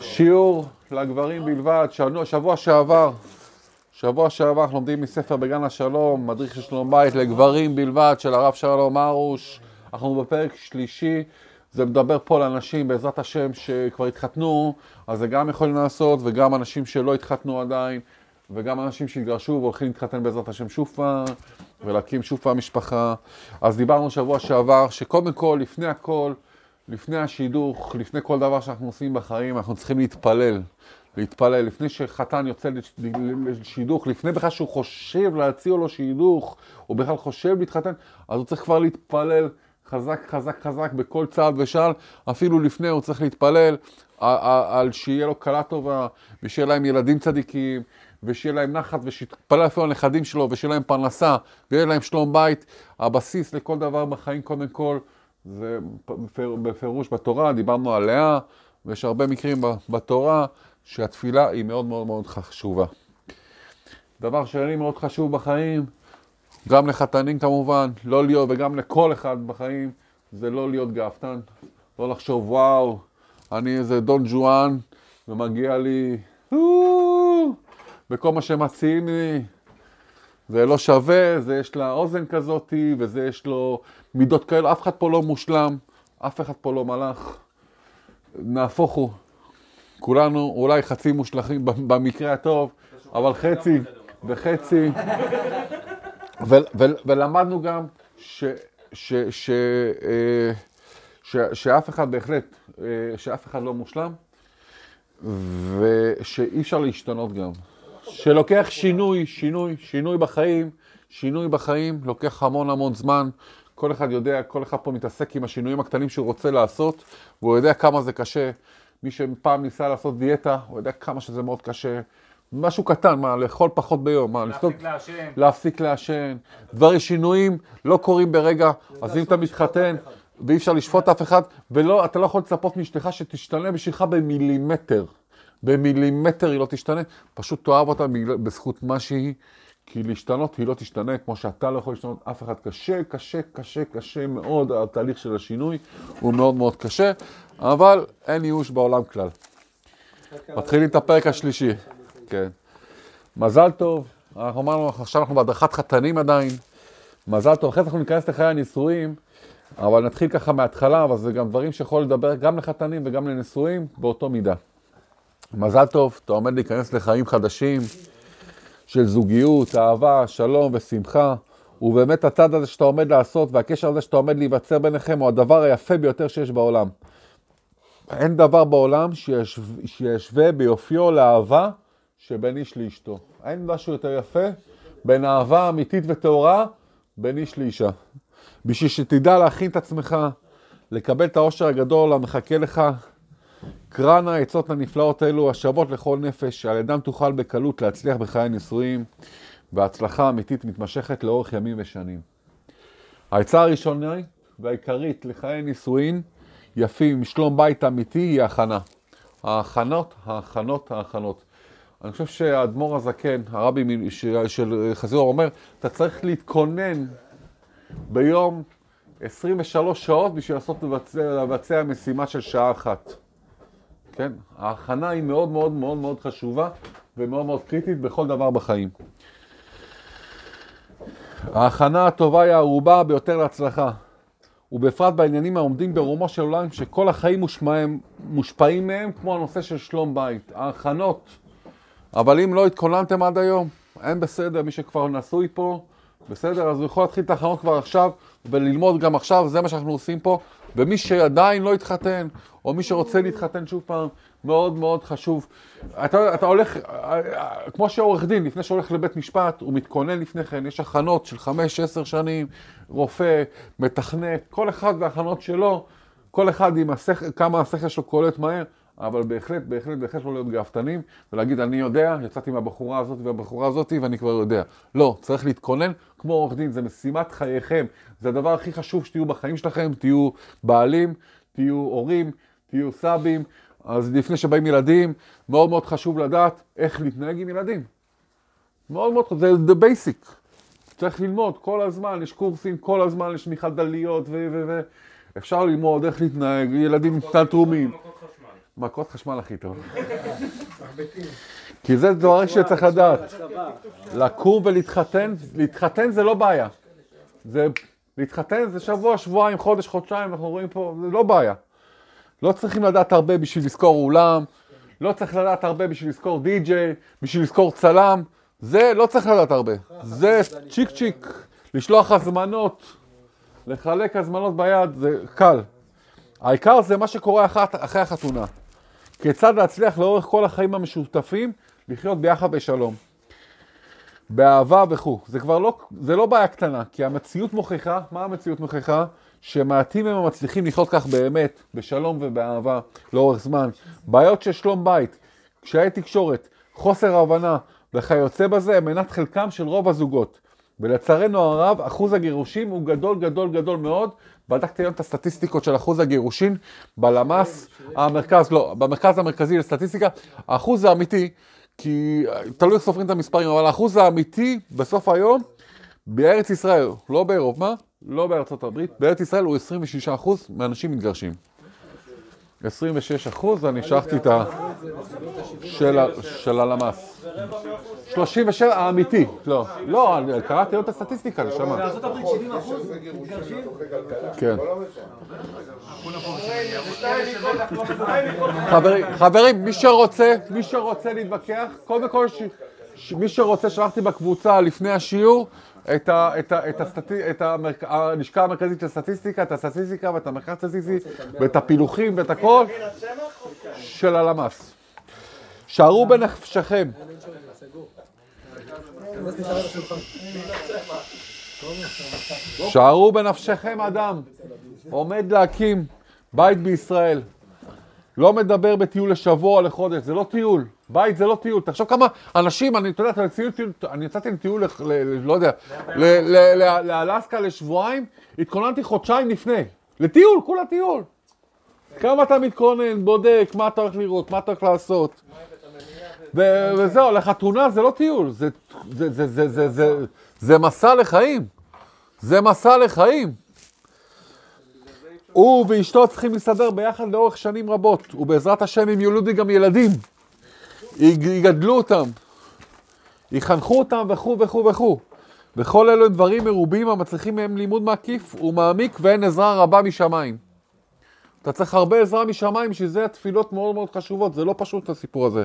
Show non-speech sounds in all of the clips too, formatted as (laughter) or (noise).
שיעור לגברים בלבד, שבוע, שעבר, שבוע שעבר אנחנו לומדים מספר בגן השלום, מדריך של שלום בית לגברים בלבד של הרב שלום ארוש, אנחנו בפרק שלישי, זה מדבר פה לאנשים בעזרת השם שכבר התחתנו, אז זה גם יכולים לעשות, וגם אנשים שלא התחתנו עדיין, וגם אנשים שהתגרשו והולכים להתחתן בעזרת השם שוב פעם, ולהקים שוב פעם משפחה. אז דיברנו שבוע שעבר שקודם כל, לפני הכל, לפני השידוך, לפני כל דבר שאנחנו עושים בחיים, אנחנו צריכים להתפלל. להתפלל. לפני שחתן יוצא לשידוך, לפני בכלל שהוא חושב להציע לו שידוך, או בכלל חושב להתחתן, אז הוא צריך כבר להתפלל חזק, חזק, חזק בכל צעד ושעל. אפילו לפני הוא צריך להתפלל על שיהיה לו כלה טובה, ושיהיה להם ילדים צדיקים, ושיהיה להם נחת, ושיתפלל אפילו על הנכדים שלו, ושיהיה להם פרנסה, ויהיה להם שלום בית. הבסיס לכל דבר בחיים, קודם כל, זה בפירוש בתורה, דיברנו על לאה, ויש הרבה מקרים בתורה שהתפילה היא מאוד מאוד מאוד חשובה. דבר שני מאוד חשוב בחיים, גם לחתנים כמובן, לא להיות, וגם לכל אחד בחיים, זה לא להיות גאוותן. לא לחשוב, וואו, אני איזה דון ג'ואן, ומגיע לי, וכל מה שמציעים לי, זה לא שווה, זה יש לה אוזן כזאתי, וזה יש לו מידות כאלה, אף אחד פה לא מושלם, אף אחד פה לא מלאך. נהפוך הוא, כולנו אולי חצי מושלכים במקרה הטוב, אבל חצי וחצי. ולמדנו גם ש, ש, ש, אה, ש, שאף אחד בהחלט, אה, שאף אחד לא מושלם, ושאי אפשר להשתנות גם. שלוקח שינוי, שינוי, שינוי בחיים, שינוי בחיים לוקח המון המון זמן. כל אחד יודע, כל אחד פה מתעסק עם השינויים הקטנים שהוא רוצה לעשות, והוא יודע כמה זה קשה. מי שפעם ניסה לעשות דיאטה, הוא יודע כמה שזה מאוד קשה. משהו קטן, מה, לאכול פחות ביום, מה, להפסיק לעשן. להפסיק לעשן. דברים, שינויים לא קורים ברגע, אז אם אתה מתחתן, ואי אפשר לשפוט אף אחד, ואתה לא יכול לצפות מאשתך שתשתנה בשבילך במילימטר. במילימטר היא לא תשתנה, פשוט תאהב אותה בזכות מה שהיא, כי להשתנות היא לא תשתנה, כמו שאתה לא יכול להשתנות אף אחד. קשה, קשה, קשה, קשה מאוד, התהליך של השינוי הוא מאוד מאוד קשה, אבל אין ייאוש בעולם כלל. מתחילים את הפרק השלישי. כן. מזל טוב, אנחנו אמרנו, עכשיו אנחנו בהדרכת חתנים עדיין. מזל טוב, אחרי זה אנחנו ניכנס לחיי הנישואים, אבל נתחיל ככה מההתחלה, אבל זה גם דברים שיכול לדבר גם לחתנים וגם לנישואים באותו מידה. מזל טוב, אתה עומד להיכנס לחיים חדשים של זוגיות, אהבה, שלום ושמחה. ובאמת הצד הזה שאתה עומד לעשות והקשר הזה שאתה עומד להיווצר ביניכם הוא הדבר היפה ביותר שיש בעולם. אין דבר בעולם שישווה ביופיו לאהבה שבין איש לאשתו. אין משהו יותר יפה בין אהבה אמיתית וטהורה בין איש לאישה. בשביל שתדע להכין את עצמך, לקבל את העושר הגדול המחכה לך, קרא נא העצות הנפלאות אלו השוות לכל נפש, שעל ידם תוכל בקלות להצליח בחיי הנישואים, והצלחה אמיתית מתמשכת לאורך ימים ושנים. העצה הראשונה והעיקרית לחיי נישואין יפים, שלום בית אמיתי, היא הכנה. ההכנות, ההכנות, ההכנות. אני חושב שהאדמו"ר הזקן, הרבי של חזירו, אומר, אתה צריך להתכונן ביום 23 שעות בשביל לעשות לבצע, לבצע משימה של שעה אחת. כן? ההכנה היא מאוד מאוד מאוד מאוד חשובה ומאוד מאוד קריטית בכל דבר בחיים. ההכנה הטובה היא הערובה ביותר להצלחה, ובפרט בעניינים העומדים ברומו של עולם, שכל החיים מושפעים, מושפעים מהם, כמו הנושא של שלום בית. ההכנות, אבל אם לא התכוננתם עד היום, אין בסדר, מי שכבר נשוי פה, בסדר, אז הוא יכול להתחיל את ההכנות כבר עכשיו, וללמוד גם עכשיו, זה מה שאנחנו עושים פה. ומי שעדיין לא התחתן, או מי שרוצה להתחתן שוב פעם, מאוד מאוד חשוב. אתה, אתה הולך, כמו שעורך דין, לפני שהולך לבית משפט, הוא מתכונן לפני כן, יש הכנות של חמש, עשר שנים, רופא, מתכנת, כל אחד וההכנות שלו, כל אחד עם השכל, כמה השכל שלו קולט מהר, אבל בהחלט, בהחלט, בהחלט לא להיות גאוותנים, ולהגיד, אני יודע, יצאתי מהבחורה הזאת והבחורה הזאת, ואני כבר יודע. לא, צריך להתכונן כמו עורך דין, זה משימת חייכם. זה הדבר הכי חשוב שתהיו בחיים שלכם, תהיו בעלים, תהיו הורים, תהיו סבים. אז לפני שבאים ילדים, מאוד מאוד חשוב לדעת איך להתנהג עם ילדים. מאוד מאוד חשוב, זה the basic. צריך ללמוד כל הזמן, יש קורסים כל הזמן, יש מיכל דליות ו... ו, ו אפשר ללמוד איך להתנהג, ילדים טנטרומים. מכות חשמל הכי טוב. (laughs) כי זה דברים שצריך לדעת. לקום ולהתחתן, להתחתן זה לא בעיה. זה, להתחתן זה שבוע, שבועיים, חודש, חודשיים, אנחנו רואים פה, זה לא בעיה. לא צריכים לדעת הרבה בשביל לזכור אולם, לא צריך לדעת הרבה בשביל לזכור די-ג'יי, בשביל לזכור צלם, זה לא צריך לדעת הרבה. זה צ'יק צ'יק, לשלוח הזמנות, לחלק הזמנות ביד, זה קל. העיקר זה מה שקורה אחרי, אחרי החתונה. כיצד להצליח לאורך כל החיים המשותפים לחיות ביחד בשלום. באהבה וכו'. זה כבר לא, זה לא בעיה קטנה, כי המציאות מוכיחה, מה המציאות מוכיחה? שמעטים הם המצליחים לחיות כך באמת, בשלום ובאהבה, לאורך זמן. בעיות של שלום בית, קשיי תקשורת, חוסר הבנה וכיוצא בזה הם מנת חלקם של רוב הזוגות. ולצערנו הרב, אחוז הגירושים הוא גדול גדול גדול מאוד. בדקתי היום את הסטטיסטיקות של אחוז הגירושין בלמ"ס, המרכז, לא, במרכז המרכזי לסטטיסטיקה, האחוז האמיתי, כי תלוי איך סופרים את המספרים, אבל האחוז האמיתי בסוף היום, בארץ ישראל, לא באירופה, לא בארצות הברית, בארץ ישראל הוא 26 אחוז מהאנשים מתגרשים. 26 אחוז, אני שלחתי את ה... של הלמ"ס. 37, האמיתי, לא. לא, קראתי עוד את הסטטיסטיקה, נשמה. בארצות הברית 70 אחוז מתגרשים? כן. חברים, מי שרוצה, מי שרוצה להתווכח, קודם כל, מי שרוצה, שלחתי בקבוצה לפני השיעור, את, ה, את, ה, את, הסטטי, את המרק, הלשכה המרכזית של סטטיסטיקה, את הסטטיסטיקה ואת המרכז הסטטיסטי ואת הפילוחים ואת הכל של הלמ"ס. שערו בנפשכם. שערו בנפשכם אדם, עומד להקים בית בישראל. לא מדבר בטיול לשבוע או לחודש, זה לא טיול. בית זה לא טיול. תחשוב כמה אנשים, אני, אתה יודע, אני יצאתי לטיול, לא יודע, לאלסקה לשבועיים, התכוננתי חודשיים לפני. לטיול, כולה טיול. כמה אתה מתכונן, בודק, מה אתה הולך לראות, מה אתה הולך לעשות. וזהו, לחתונה זה לא טיול, זה מסע לחיים. זה מסע לחיים. הוא ואשתו צריכים להסתדר ביחד לאורך שנים רבות, ובעזרת השם הם יולדו גם ילדים. יגדלו אותם, יחנכו אותם וכו' וכו' וכו'. וכל אלו הם דברים מרובים המצריכים מהם לימוד מקיף ומעמיק ואין עזרה רבה משמיים. אתה צריך הרבה עזרה משמיים, בשביל זה התפילות מאוד מאוד חשובות, זה לא פשוט הסיפור הזה.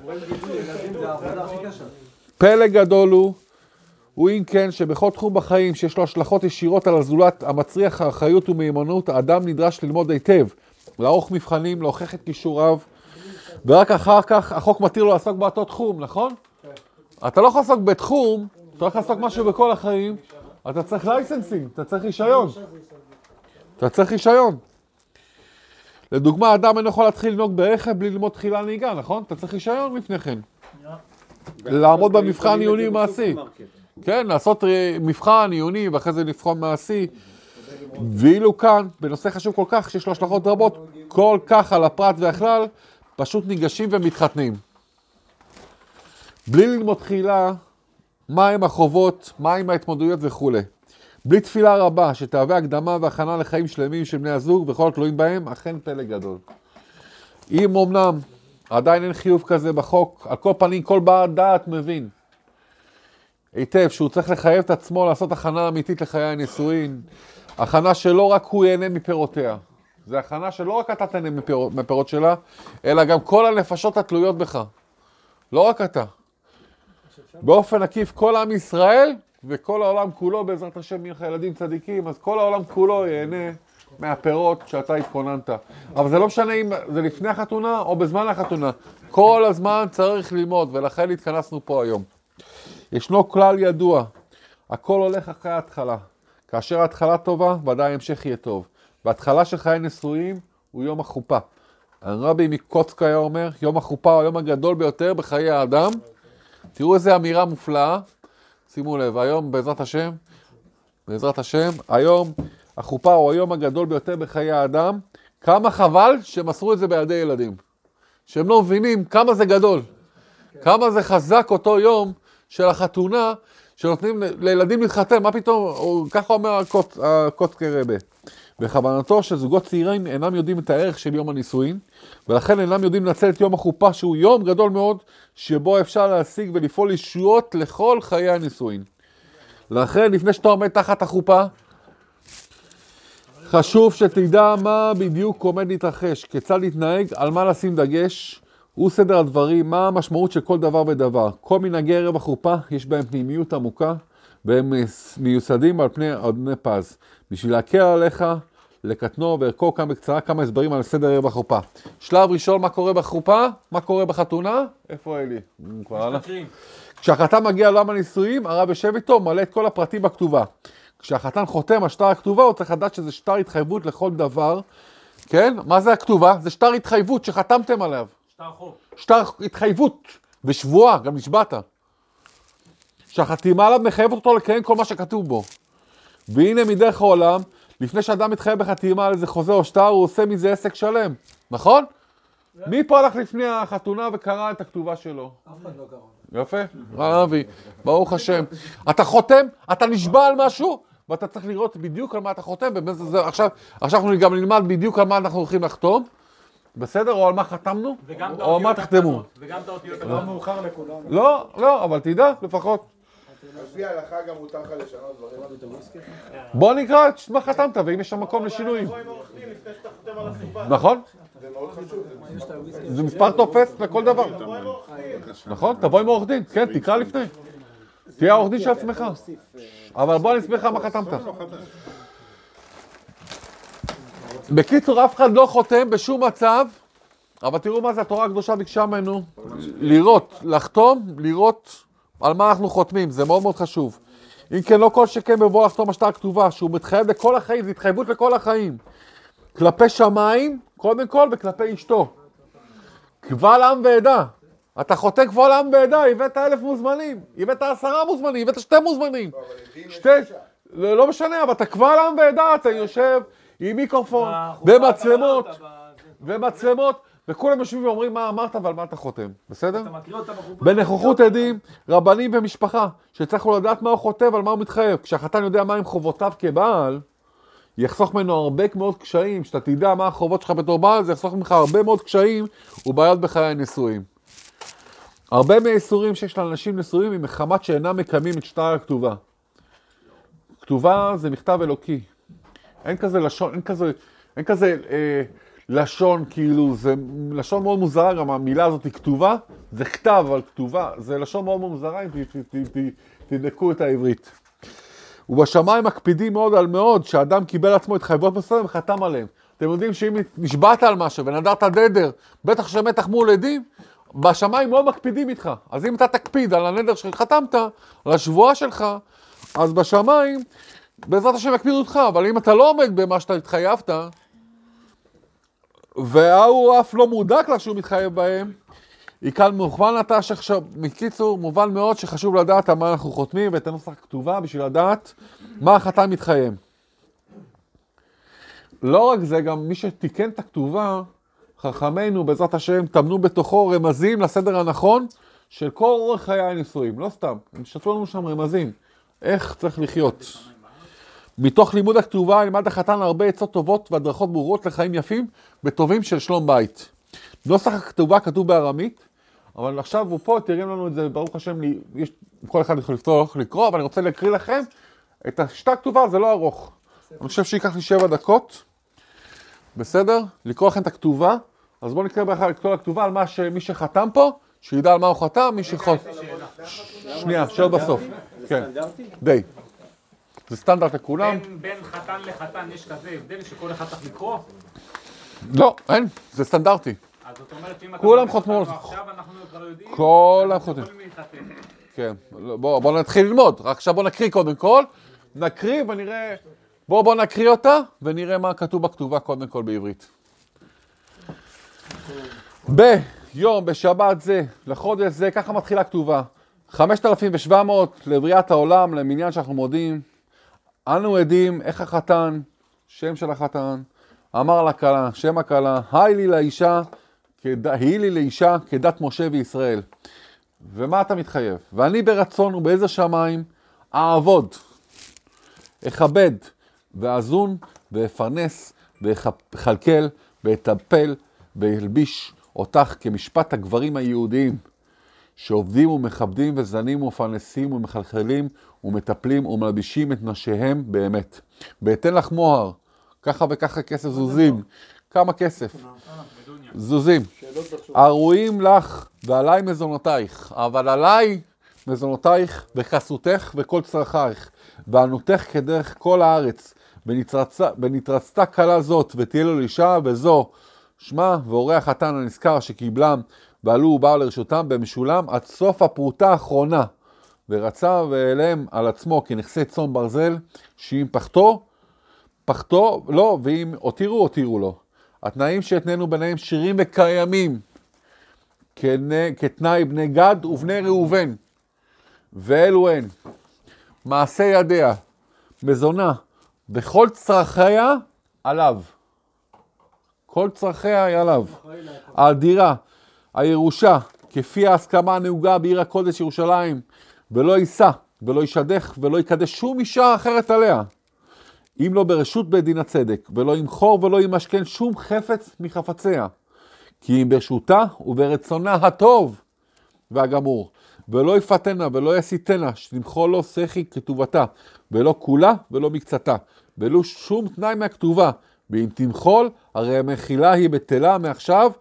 פלא גדול הוא, הוא אם כן שבכל תחום בחיים שיש לו השלכות ישירות על הזולת המצריח אחריות ומיומנות, האדם נדרש ללמוד היטב, לערוך מבחנים, להוכיח את כישוריו, ורק אחר כך החוק מתיר לו לעסוק באותו תחום, נכון? כן. אתה לא יכול לעסוק בתחום, אתה הולך לעסוק משהו בכל החיים, אתה צריך licensing, אתה צריך רישיון. אתה צריך רישיון. לדוגמה, אדם אינו יכול להתחיל לנהוג ברכב בלי ללמוד תחילה נהיגה, נכון? אתה צריך רישיון לפני כן. לעמוד במבחן עיוני מעשי. כן, לעשות מבחן עיוני ואחרי זה מבחן מעשי. ואילו כאן, בנושא חשוב כל כך, שיש לו השלכות רבות, כל כך על הפרט והכלל, פשוט ניגשים ומתחתנים. בלי ללמוד תחילה מהם החובות, מהם ההתמודדויות וכולי. בלי תפילה רבה שתהווה הקדמה והכנה לחיים שלמים של בני הזוג וכל התלויים בהם, אכן פלא גדול. אם אמנם עדיין אין חיוב כזה בחוק, על כל פנים כל בר דעת מבין היטב שהוא צריך לחייב את עצמו לעשות הכנה אמיתית לחיי הנישואין, הכנה שלא רק הוא ייהנה מפירותיה. זה הכנה שלא רק אתה תהנה מפירות, מפירות שלה, אלא גם כל הנפשות התלויות בך. לא רק אתה. באופן עקיף כל עם ישראל וכל העולם כולו, בעזרת השם, יהיה לך ילדים צדיקים, אז כל העולם כולו ייהנה מהפירות שאתה התכוננת. אבל זה לא משנה אם זה לפני החתונה או בזמן החתונה. כל הזמן צריך ללמוד, ולכן התכנסנו פה היום. ישנו כלל ידוע, הכל הולך אחרי ההתחלה. כאשר ההתחלה טובה, ודאי ההמשך יהיה טוב. והתחלה של חיי נשואים הוא יום החופה. הרבי מקוצק היה אומר, יום החופה הוא היום הגדול ביותר בחיי האדם. תראו איזה אמירה מופלאה. שימו לב, היום בעזרת השם, בעזרת השם, היום החופה הוא היום הגדול ביותר בחיי האדם. כמה חבל שמסרו את זה בידי ילדים. שהם לא מבינים כמה זה גדול. כמה זה חזק אותו יום של החתונה, שנותנים לילדים להתחתן, מה פתאום, ככה אומר הקוצקי רבה. בכוונתו שזוגות צעירים אינם יודעים את הערך של יום הנישואין, ולכן אינם יודעים לנצל את יום החופה, שהוא יום גדול מאוד, שבו אפשר להשיג ולפעול ישויות לכל חיי הנישואין. לכן, לפני שאתה עומד תחת החופה, חשוב שתדע מה בדיוק עומד להתרחש, כיצד להתנהג, על מה לשים דגש, הוא סדר הדברים, מה המשמעות של כל דבר ודבר. כל מנהגי ערב החופה, יש בהם פנימיות עמוקה, והם מיוסדים על פני אדני פז. בשביל להקל עליך, לקטנו וערכו כאן בקצרה כמה הסברים על סדר ערב החופה. שלב ראשון, מה קורה בחופה? מה קורה בחתונה? איפה אלי? כשהחתן מגיע לעולם הנישואים, הרב יושב איתו, מלא את כל הפרטים בכתובה. כשהחתן חותם על שטר הכתובה, הוא צריך לדעת שזה שטר התחייבות לכל דבר. כן? מה זה הכתובה? זה שטר התחייבות שחתמתם עליו. שטר חוב. שטר התחייבות ושבועה, גם נשבעת. שהחתימה עליו מחייבת אותו לקיים כל מה שכתוב בו. והנה מדרך העולם, לפני שאדם מתחייב בחתימה על איזה חוזה או שטר, הוא עושה מזה עסק שלם, נכון? מי פה הלך לפני החתונה וקרא את הכתובה שלו? אף אחד לא קרא. יפה, רבי, ברוך השם. אתה חותם, אתה נשבע על משהו, ואתה צריך לראות בדיוק על מה אתה חותם, עכשיו, עכשיו אנחנו גם נלמד בדיוק על מה אנחנו הולכים לחתום, בסדר? או על מה חתמנו, או על מה תחתמו. וגם את האותיות לא הקטנות. מאוחר לכולם. לא, לא, אבל תדע, לפחות. לפי ההלכה גם מותר לך לשנות דברים. בוא נקרא את מה חתמת, ואם יש שם מקום לשינויים. נכון? זה מספר תופס לכל דבר. נכון? תבוא עם עורך דין, כן, תקרא לפני. תהיה העורך דין של עצמך. אבל בוא אני אסביר לך מה חתמת. בקיצור, אף אחד לא חותם בשום מצב, אבל תראו מה זה התורה הקדושה ביקשה ממנו. לראות, לחתום, לראות על מה אנחנו חותמים, זה מאוד מאוד חשוב. אם כן, לא כל שכן בבוא לחתום על שטר כתובה, שהוא מתחייב לכל החיים, זו התחייבות לכל החיים. כלפי שמיים, קודם כל, וכלפי אשתו. קבל עם ועדה. אתה חותם קבל עם ועדה, הבאת אלף מוזמנים, הבאת עשרה מוזמנים, הבאת שתי מוזמנים. שתי, לא לא משנה, אבל אתה קבל עם ועדה, אתה יושב עם מיקרופון, ומצלמות. ומצלמות, וכולם יושבים ואומרים מה אמרת ועל מה אתה חותם, בסדר? אתה מקריא אותה בחופה. בנוכחות עדים, רבנים ומשפחה, שצריכו לדעת מה הוא חוטב, על מה הוא מתחייב. כשהחתן יודע מה הם חובותיו כבעל, יחסוך ממנו הרבה מאוד קשיים. כשאתה תדע מה החובות שלך בתור בעל, זה יחסוך ממך הרבה מאוד קשיים ובעיות בחיי הנישואים. הרבה מהאיסורים שיש לאנשים נשואים הם מחמת שאינם מקיימים את שטר הכתובה. כתובה זה מכתב אלוקי. אין כזה לשון, אין כזה, אין כזה אה, לשון כאילו, זה לשון מאוד מוזרה, גם המילה הזאת היא כתובה, זה כתב, אבל כתובה, זה לשון מאוד מאוד מוזרה, אם ת- ת- ת- ת- תבדקו את העברית. ובשמיים מקפידים מאוד על מאוד, שאדם קיבל עצמו התחייבויות מסוים וחתם עליהם. אתם יודעים שאם נשבעת על משהו ונדרת נדר, בטח שמתח מול עדים, בשמיים לא מקפידים איתך. אז אם אתה תקפיד על הנדר שחתמת, על השבועה שלך, אז בשמיים, בעזרת השם יקפידו אותך, אבל אם אתה לא עומד במה שאתה התחייבת, וההוא אף לא מודע כלל שהוא מתחייב בהם, כאן מובן אתה שעכשיו, בקיצור, מובן מאוד שחשוב לדעת על מה אנחנו חותמים ואת הנוסח הכתובה בשביל לדעת מה החתן מתחייב. לא רק זה, גם מי שתיקן את הכתובה, חכמינו בעזרת השם טמנו בתוכו רמזים לסדר הנכון של כל אורך חיי הנישואים, לא סתם, הם שתו לנו שם רמזים, איך צריך לחיות. מתוך לימוד הכתובה ילמד החתן הרבה עצות טובות והדרכות ברורות לחיים יפים וטובים של שלום בית. נוסח הכתובה כתוב בארמית, אבל עכשיו הוא פה תרגם לנו את זה, ברוך השם, יש, כל אחד יכול לפתוח, לקרוא, אבל אני רוצה להקריא לכם את השתה הכתובה, זה לא ארוך. אני חושב שייקח לי שבע דקות, בסדר? לקרוא לכם את הכתובה, אז בואו נקרא בכלל את כל הכתובה על מה שמי שחתם פה, שידע על מה הוא חתם, מי שחותם. שנייה, שאל בסוף. כן, די. זה סטנדרט לכולם? בין- בין חתן לחתן יש כזה הבדל שכל אחד צריך לקרוא? לא, אין, זה סטנדרטי. אז זאת אומרת שאם אתה... כולם אומר חותמים על לנו זה. עכשיו אנחנו כבר יודעים... כולם חותמים. כן, לא, בוא, בוא נתחיל ללמוד, רק עכשיו בוא נקריא קודם כל, נקריא ונראה, בוא בוא נקריא אותה ונראה מה כתוב בכתובה קודם כל בעברית. ביום, בשבת זה, לחודש זה, ככה מתחילה כתובה. 5,700 לבריאת העולם, למניין שאנחנו מודים. אנו עדים איך החתן, שם של החתן, אמר לכלה, שם הכלה, היי לי לאישה, כד- היא לי לאישה כדת משה וישראל. ומה אתה מתחייב? ואני ברצון ובעזר שמיים אעבוד, אכבד ואזון ואפרנס, ואכלכל, ואטפל, ואלביש אותך כמשפט הגברים היהודיים, שעובדים ומכבדים וזנים ומפרנסים ומחלחלים ומטפלים ומלבישים את נשיהם באמת. ואתן לך מוהר, ככה וככה כסף זוזים. כמה כסף? זוזים. שאלות בצורה. הראויים לך ועליי מזונותייך, אבל עליי מזונותייך וחסותך וכל צרכייך, וענותך כדרך כל הארץ, ונתרצתה כלה זאת, ותהיה לו לאישה, וזו שמה והורי החתן הנזכר שקיבלם, ועלו ובאו לרשותם במשולם עד סוף הפרוטה האחרונה. ורצה ואליהם על עצמו כנכסי צאן ברזל, שאם פחתו, פחתו, לא, ואם הותירו, הותירו לו. התנאים שהתנינו ביניהם שירים וקיימים, כנה- כתנאי בני גד ובני ראובן, ואלו הן, מעשה ידיה, מזונה, וכל צרכיה עליו. כל צרכיה היא עליו. הדירה, הירושה, כפי ההסכמה הנהוגה בעיר הקודש ירושלים, ולא יישא, ולא ישדך, ולא יקדש שום אישה אחרת עליה. אם לא ברשות בית דין הצדק, ולא ימכור ולא ימשכן שום חפץ מחפציה. כי אם ברשותה וברצונה הטוב והגמור, ולא יפתנה ולא יסיתנה, שתמחול לו שחי כתובתה, ולא כולה ולא מקצתה, ולא שום תנאי מהכתובה, ואם תמחול, הרי המחילה היא בטלה מעכשיו,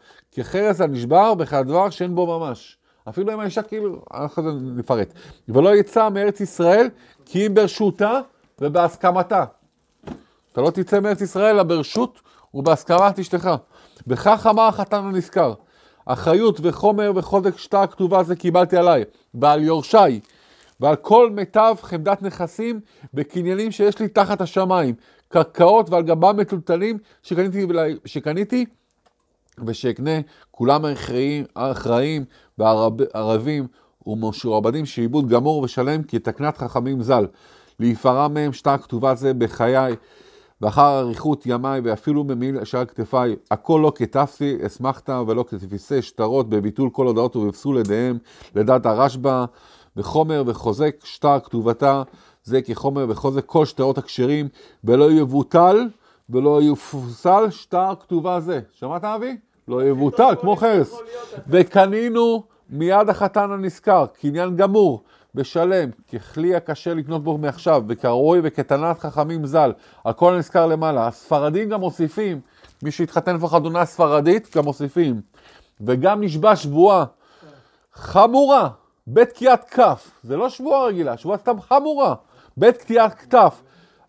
כחרס הנשבר וכדבר שאין בו ממש. אפילו אם האישה כאילו, זה נפרט. ולא יצא מארץ ישראל, כי אם ברשותה ובהסכמתה. אתה לא תצא מארץ ישראל אלא ברשות ובהסכמת אשתך. בכך אמר החתן הנזכר, אחריות וחומר וחוזק שטר כתובה זה קיבלתי עליי, ועל יורשיי, ועל כל מיטב חמדת נכסים וקניינים שיש לי תחת השמיים, קרקעות ועל גבם מטולטלים שקניתי, שקניתי ושאקנה כולם אחראים, אחראים וערבים ומשועבדים שעיבוד גמור ושלם כתקנת חכמים ז"ל. להיפרע מהם שטר כתובה זה בחיי, ואחר אריכות ימיי ואפילו ממיל שעל כתפיי, הכל לא כתפתי, אשמחת ולא כתפיסי שטרות בביטול כל הודעות ובפסול ידיהם, לדעת הרשב"א, וחומר וחוזק שטר כתובתה, זה כחומר וחוזק כל שטרות הכשרים, ולא יבוטל ולא יפוסל שטר כתובה זה. שמעת אבי? לא יבוטל, כמו חרס. וקנינו מיד החתן הנזכר, קניין גמור ושלם, ככלי הקשה לקנות בו מעכשיו, וכראוי וכתנת חכמים ז"ל, על כל הנזכר למעלה. הספרדים גם מוסיפים, מי שהתחתן כבר חתונה ספרדית, גם מוסיפים. וגם נשבע שבועה חמורה, בתקיעת כף, זה לא שבועה רגילה, שבועה סתם חמורה, בתקיעת כתף,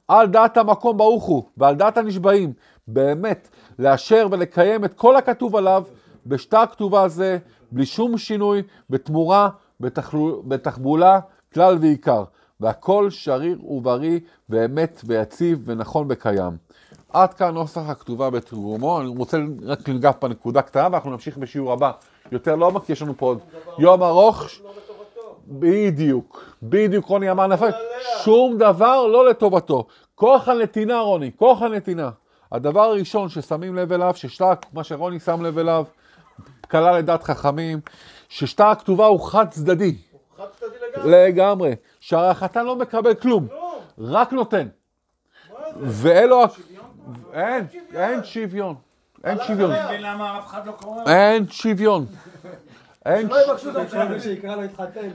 על דעת המקום ברוך הוא, ועל דעת הנשבעים, באמת, לאשר ולקיים את כל הכתוב עליו, בשטר כתובה זה, בלי שום שינוי, בתמורה, בתחלו- בתחבולה, כלל ועיקר, והכל שריר ובריא, ואמת ויציב ונכון וקיים. עד כאן נוסח הכתובה בתרגומו, אני רוצה רק לנגע פה נקודה קטנה, ואנחנו נמשיך בשיעור הבא. יותר לא כי יש לנו פה עוד יום ארוך. בדיוק, בדיוק רוני אמר נפל, שום דבר לא לטובתו. כוח הנתינה רוני, כוח הנתינה. הדבר הראשון ששמים לב אליו, ששטר, מה שרוני שם לב אליו, קלה לדעת חכמים, ששטר הכתובה הוא חד צדדי. חד צדדי לגמרי. לגמרי. שהרי החתן לא מקבל כלום, כלום. רק נותן. מה זה? ואלו... אין, אין שוויון. אין שוויון. אין שוויון. אין לא לו להתחתן.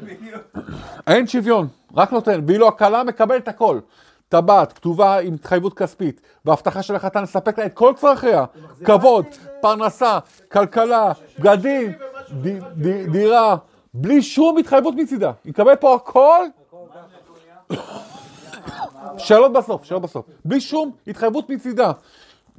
אין שוויון, רק נותן. ואילו הכלה מקבלת הכל. טבעת, כתובה עם התחייבות כספית, והבטחה של החתן לספק לה את כל צרכיה, כבוד, פרנסה, כלכלה, בגדים, דירה, בלי שום התחייבות מצידה. היא מקבלת פה הכל. שאלות בסוף, שאלות בסוף. בלי שום התחייבות מצידה.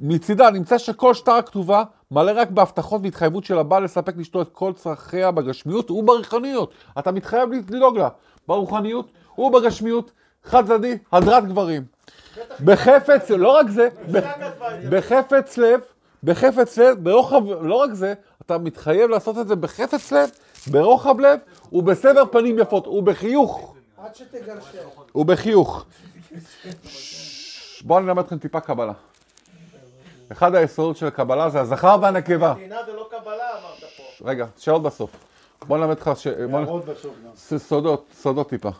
מצידה נמצא שכל שטר הכתובה מלא רק בהבטחות והתחייבות של הבעל לספק לאשתו את כל צרכיה בגשמיות וברוחניות. אתה מתחייב לדאוג לה ברוחניות ובגשמיות, חד צדדי, הדרת גברים. בחפץ, לא רק זה, בחפץ לב, בחפץ לב, ברוחב, לא רק זה, אתה מתחייב לעשות את זה בחפץ לב, ברוחב לב ובסבר פנים יפות ובחיוך. עד שתגרשם. ובחיוך. בואו אני אלמד אתכם טיפה קבלה. אחד היסודות של הקבלה זה הזכר והנקבה. מדינה זה לא קבלה אמרת פה. רגע, שאלות בסוף. בוא נלמד אותך, ש... הערות בסוף גם. סודות, סודות טיפה.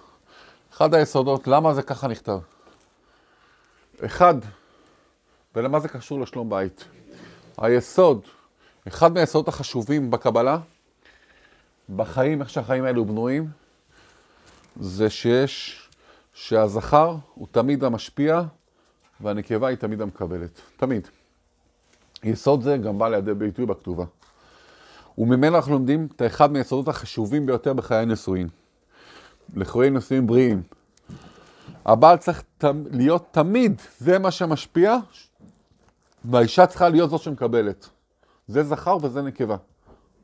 אחד היסודות, למה זה ככה נכתב? אחד, ולמה זה קשור לשלום בית. היסוד, אחד מהיסודות החשובים בקבלה, בחיים, איך שהחיים האלו בנויים, זה שיש, שהזכר הוא תמיד המשפיע והנקבה היא תמיד המקבלת. תמיד. יסוד זה גם בא לידי ביטוי בכתובה. וממנו אנחנו לומדים את אחד מהיסודות החשובים ביותר בחיי נישואין. לחיי נישואין בריאים. הבעל צריך להיות תמיד, זה מה שמשפיע, והאישה צריכה להיות זאת שמקבלת. זה זכר וזה נקבה.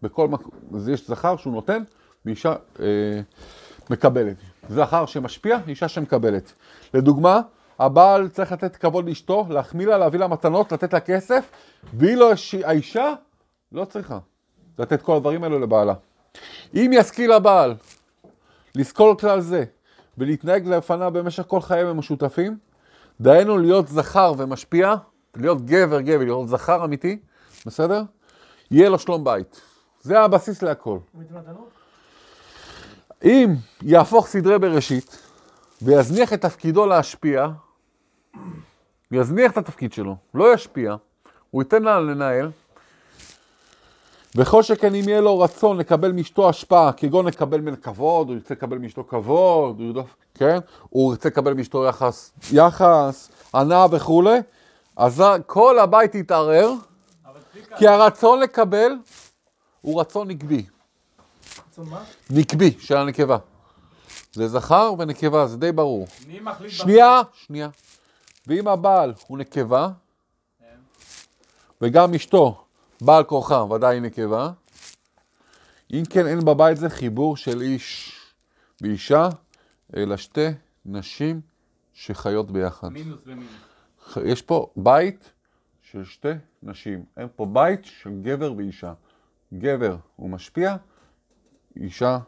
בכל מקום, אז יש זכר שהוא נותן, ואישה אה, מקבלת. זכר שמשפיע, אישה שמקבלת. לדוגמה, הבעל צריך לתת כבוד לאשתו, להחמיא לה, להביא לה מתנות, לתת לה כסף, והיא לא, האישה לא צריכה לתת כל הדברים האלו לבעלה. אם ישכיל הבעל לזכור כלל זה ולהתנהג לפניו במשך כל חייהם המשותפים, דהיינו להיות זכר ומשפיע, להיות גבר גבר, להיות זכר אמיתי, בסדר? יהיה לו שלום בית. זה הבסיס להכל. אם יהפוך סדרי בראשית ויזניח את תפקידו להשפיע, יזניח את התפקיד שלו, לא ישפיע, הוא ייתן לה לנהל, וכל שכן אם יהיה לו רצון לקבל מאשתו השפעה, כגון לקבל ממנה כבוד, הוא ירצה לקבל מאשתו כבוד, הוא ירדוף, כן? הוא ירצה לקבל מאשתו יחס, יחס, הנאה וכולי, אז כל הבית יתערער, כי הרצון לקבל הוא רצון נקבי. נקבי של הנקבה. זה זכר ונקבה, זה די ברור. מי מחליט... שנייה, שנייה. ואם הבעל הוא נקבה, וגם אשתו, בעל כורחה, ודאי נקבה, אם כן אין בבית זה חיבור של איש ואישה, אלא שתי נשים שחיות ביחד. מינוס ומינוס. יש פה בית של שתי נשים. אין פה בית של גבר ואישה. גבר הוא משפיע, אישה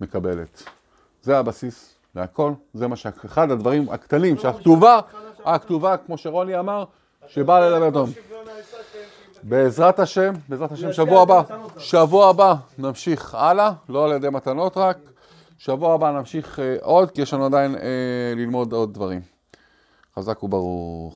מקבלת. זה הבסיס להכל, זה מה שאחד הדברים הקטנים שהכתובה, הכתובה, כמו שרוני אמר, שבאה ללמד אותם. שוויון העיסה כן, שהיא בעזרת השם, בעזרת השם, שבוע הבא, שבוע הבא נמשיך הלאה, לא על ידי מתנות רק, שבוע הבא נמשיך אה, עוד, כי יש לנו עדיין אה, ללמוד עוד דברים. חזק וברוך.